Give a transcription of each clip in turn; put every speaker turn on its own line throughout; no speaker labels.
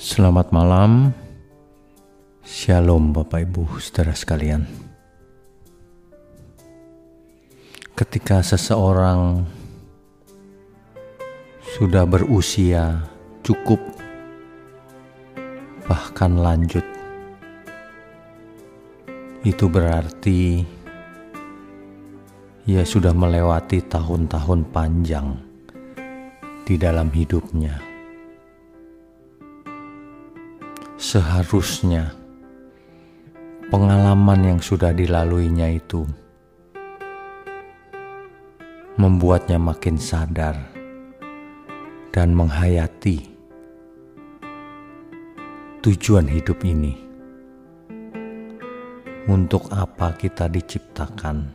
Selamat malam, Shalom Bapak Ibu saudara sekalian. Ketika seseorang sudah berusia cukup, bahkan lanjut, itu berarti ia sudah melewati tahun-tahun panjang di dalam hidupnya seharusnya pengalaman yang sudah dilaluinya itu membuatnya makin sadar dan menghayati tujuan hidup ini. Untuk apa kita diciptakan?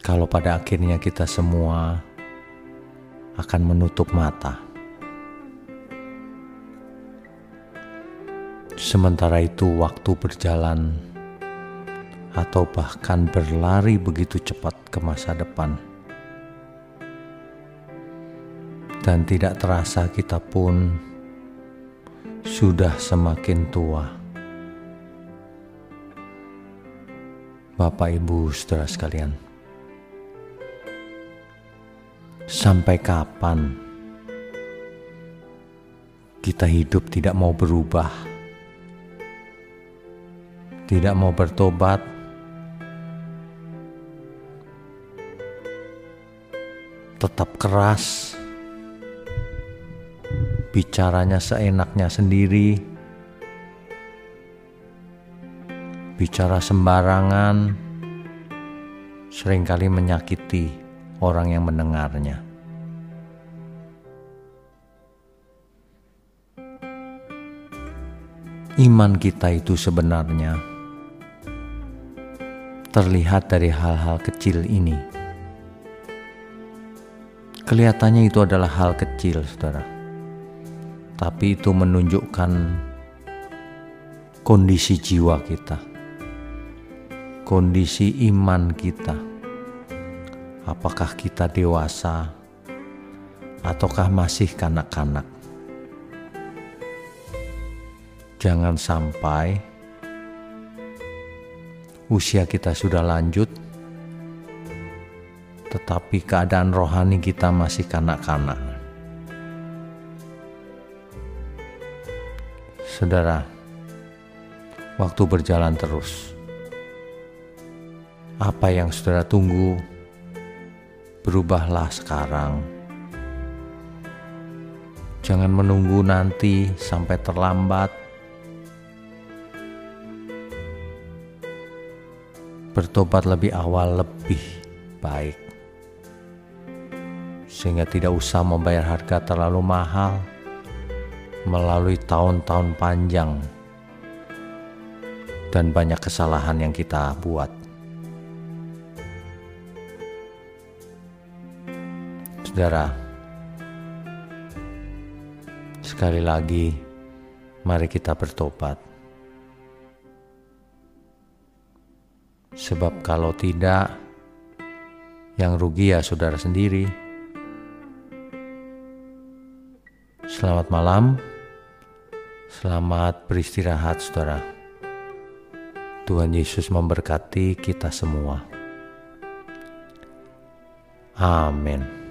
Kalau pada akhirnya kita semua akan menutup mata. Sementara itu, waktu berjalan, atau bahkan berlari begitu cepat ke masa depan, dan tidak terasa kita pun sudah semakin tua. Bapak, ibu, saudara sekalian, sampai kapan kita hidup tidak mau berubah? Tidak mau bertobat, tetap keras, bicaranya seenaknya sendiri, bicara sembarangan, sering kali menyakiti orang yang mendengarnya. Iman kita itu sebenarnya terlihat dari hal-hal kecil ini. Kelihatannya itu adalah hal kecil, saudara, tapi itu menunjukkan kondisi jiwa kita, kondisi iman kita. Apakah kita dewasa ataukah masih kanak-kanak? Jangan sampai usia kita sudah lanjut, tetapi keadaan rohani kita masih kanak-kanak. Saudara, waktu berjalan terus. Apa yang saudara tunggu, berubahlah sekarang. Jangan menunggu nanti sampai terlambat bertobat lebih awal lebih baik, sehingga tidak usah membayar harga terlalu mahal melalui tahun-tahun panjang dan banyak kesalahan yang kita buat. Saudara, sekali lagi, mari kita bertobat. Sebab kalau tidak, yang rugi ya saudara sendiri. Selamat malam, selamat beristirahat saudara. Tuhan Yesus memberkati kita semua. Amin.